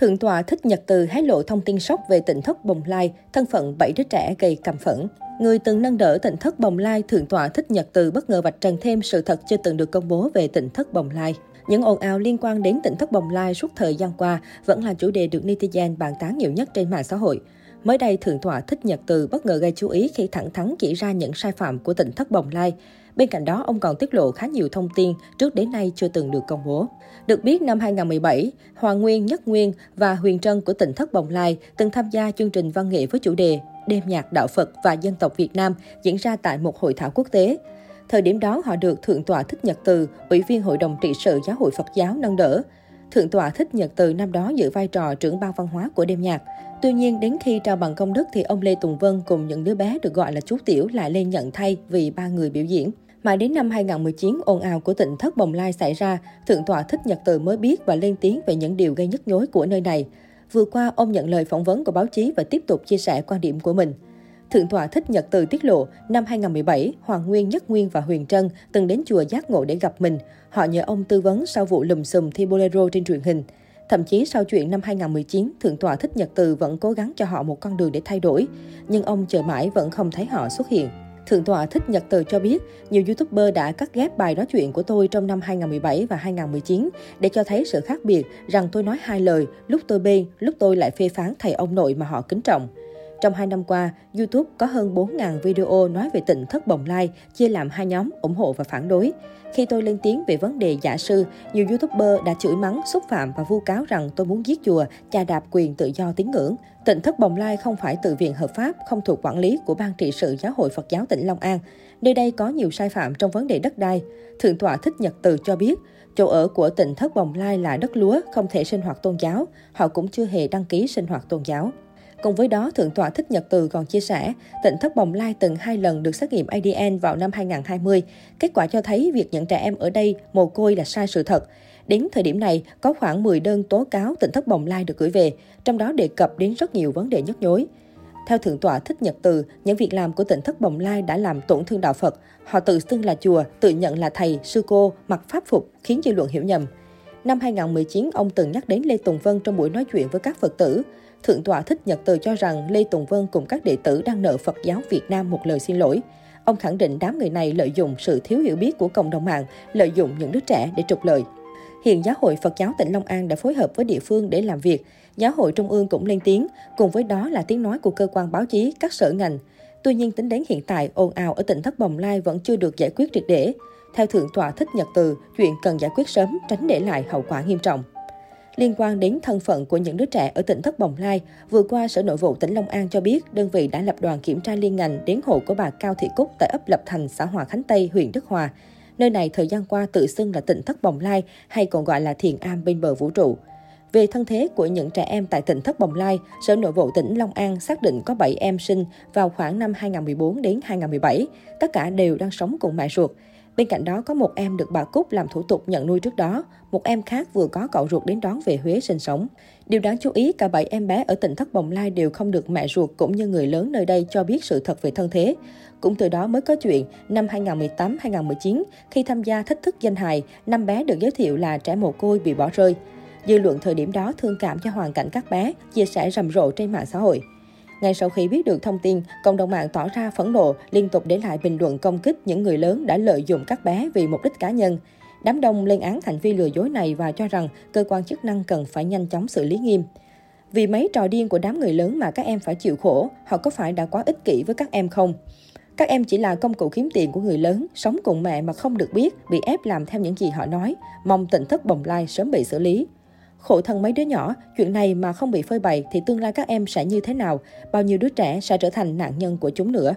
Thượng tòa thích Nhật Từ hé lộ thông tin sốc về tỉnh thất Bồng Lai, thân phận bảy đứa trẻ gây căm phẫn. Người từng nâng đỡ tỉnh thất Bồng Lai, Thượng tọa thích Nhật Từ bất ngờ vạch trần thêm sự thật chưa từng được công bố về tỉnh thất Bồng Lai. Những ồn ào liên quan đến tỉnh thất Bồng Lai suốt thời gian qua vẫn là chủ đề được netizen bàn tán nhiều nhất trên mạng xã hội. Mới đây, Thượng tọa Thích Nhật Từ bất ngờ gây chú ý khi thẳng thắn chỉ ra những sai phạm của tỉnh thất Bồng Lai. Bên cạnh đó, ông còn tiết lộ khá nhiều thông tin trước đến nay chưa từng được công bố. Được biết, năm 2017, Hoàng Nguyên, Nhất Nguyên và Huyền Trân của tỉnh thất Bồng Lai từng tham gia chương trình văn nghệ với chủ đề Đêm nhạc đạo Phật và dân tộc Việt Nam diễn ra tại một hội thảo quốc tế. Thời điểm đó, họ được Thượng tọa Thích Nhật Từ, Ủy viên Hội đồng trị sự Giáo hội Phật giáo nâng đỡ. Thượng tọa Thích Nhật Từ năm đó giữ vai trò trưởng ban văn hóa của đêm nhạc. Tuy nhiên, đến khi trao bằng công đức thì ông Lê Tùng Vân cùng những đứa bé được gọi là chú Tiểu lại lên nhận thay vì ba người biểu diễn. Mãi đến năm 2019, ồn ào của tỉnh thất Bồng Lai xảy ra, Thượng tọa Thích Nhật Từ mới biết và lên tiếng về những điều gây nhức nhối của nơi này. Vừa qua, ông nhận lời phỏng vấn của báo chí và tiếp tục chia sẻ quan điểm của mình. Thượng tọa Thích Nhật Từ tiết lộ, năm 2017, Hoàng Nguyên, Nhất Nguyên và Huyền Trân từng đến chùa Giác Ngộ để gặp mình. Họ nhờ ông tư vấn sau vụ lùm xùm thi bolero trên truyền hình. Thậm chí sau chuyện năm 2019, Thượng tọa Thích Nhật Từ vẫn cố gắng cho họ một con đường để thay đổi. Nhưng ông chờ mãi vẫn không thấy họ xuất hiện. Thượng tọa Thích Nhật Từ cho biết, nhiều YouTuber đã cắt ghép bài nói chuyện của tôi trong năm 2017 và 2019 để cho thấy sự khác biệt rằng tôi nói hai lời, lúc tôi bên, lúc tôi lại phê phán thầy ông nội mà họ kính trọng. Trong hai năm qua, YouTube có hơn 4.000 video nói về tỉnh thất bồng lai, chia làm hai nhóm ủng hộ và phản đối. Khi tôi lên tiếng về vấn đề giả sư, nhiều YouTuber đã chửi mắng, xúc phạm và vu cáo rằng tôi muốn giết chùa, chà đạp quyền tự do tín ngưỡng. Tỉnh thất bồng lai không phải tự viện hợp pháp, không thuộc quản lý của Ban trị sự Giáo hội Phật giáo tỉnh Long An. Nơi đây có nhiều sai phạm trong vấn đề đất đai. Thượng tọa Thích Nhật Từ cho biết, chỗ ở của tỉnh thất bồng lai là đất lúa, không thể sinh hoạt tôn giáo. Họ cũng chưa hề đăng ký sinh hoạt tôn giáo. Cùng với đó, Thượng tọa Thích Nhật Từ còn chia sẻ, tỉnh thất bồng lai từng hai lần được xét nghiệm ADN vào năm 2020. Kết quả cho thấy việc nhận trẻ em ở đây mồ côi là sai sự thật. Đến thời điểm này, có khoảng 10 đơn tố cáo tỉnh thất bồng lai được gửi về, trong đó đề cập đến rất nhiều vấn đề nhức nhối. Theo Thượng tọa Thích Nhật Từ, những việc làm của tỉnh thất bồng lai đã làm tổn thương đạo Phật. Họ tự xưng là chùa, tự nhận là thầy, sư cô, mặc pháp phục, khiến dư luận hiểu nhầm. Năm 2019, ông từng nhắc đến Lê Tùng Vân trong buổi nói chuyện với các Phật tử. Thượng tọa Thích Nhật Từ cho rằng Lê Tùng Vân cùng các đệ tử đang nợ Phật giáo Việt Nam một lời xin lỗi. Ông khẳng định đám người này lợi dụng sự thiếu hiểu biết của cộng đồng mạng, lợi dụng những đứa trẻ để trục lợi. Hiện Giáo hội Phật giáo tỉnh Long An đã phối hợp với địa phương để làm việc. Giáo hội Trung ương cũng lên tiếng, cùng với đó là tiếng nói của cơ quan báo chí, các sở ngành. Tuy nhiên, tính đến hiện tại, ồn ào ở tỉnh Thất Bồng Lai vẫn chưa được giải quyết triệt để. Theo Thượng tọa Thích Nhật Từ, chuyện cần giải quyết sớm, tránh để lại hậu quả nghiêm trọng. Liên quan đến thân phận của những đứa trẻ ở tỉnh Thất Bồng Lai, vừa qua Sở Nội vụ tỉnh Long An cho biết đơn vị đã lập đoàn kiểm tra liên ngành đến hộ của bà Cao Thị Cúc tại ấp Lập Thành, xã Hòa Khánh Tây, huyện Đức Hòa. Nơi này thời gian qua tự xưng là tỉnh Thất Bồng Lai hay còn gọi là Thiền Am bên bờ vũ trụ. Về thân thế của những trẻ em tại tỉnh Thất Bồng Lai, Sở Nội vụ tỉnh Long An xác định có 7 em sinh vào khoảng năm 2014 đến 2017. Tất cả đều đang sống cùng mẹ ruột. Bên cạnh đó có một em được bà Cúc làm thủ tục nhận nuôi trước đó, một em khác vừa có cậu ruột đến đón về Huế sinh sống. Điều đáng chú ý, cả bảy em bé ở tỉnh Thất Bồng Lai đều không được mẹ ruột cũng như người lớn nơi đây cho biết sự thật về thân thế. Cũng từ đó mới có chuyện, năm 2018-2019, khi tham gia thách thức danh hài, năm bé được giới thiệu là trẻ mồ côi bị bỏ rơi. Dư luận thời điểm đó thương cảm cho hoàn cảnh các bé, chia sẻ rầm rộ trên mạng xã hội. Ngay sau khi biết được thông tin, cộng đồng mạng tỏ ra phẫn nộ, liên tục để lại bình luận công kích những người lớn đã lợi dụng các bé vì mục đích cá nhân. Đám đông lên án hành vi lừa dối này và cho rằng cơ quan chức năng cần phải nhanh chóng xử lý nghiêm. Vì mấy trò điên của đám người lớn mà các em phải chịu khổ, họ có phải đã quá ích kỷ với các em không? Các em chỉ là công cụ kiếm tiền của người lớn, sống cùng mẹ mà không được biết, bị ép làm theo những gì họ nói, mong tỉnh thất bồng lai sớm bị xử lý. Khổ thân mấy đứa nhỏ, chuyện này mà không bị phơi bày thì tương lai các em sẽ như thế nào? Bao nhiêu đứa trẻ sẽ trở thành nạn nhân của chúng nữa?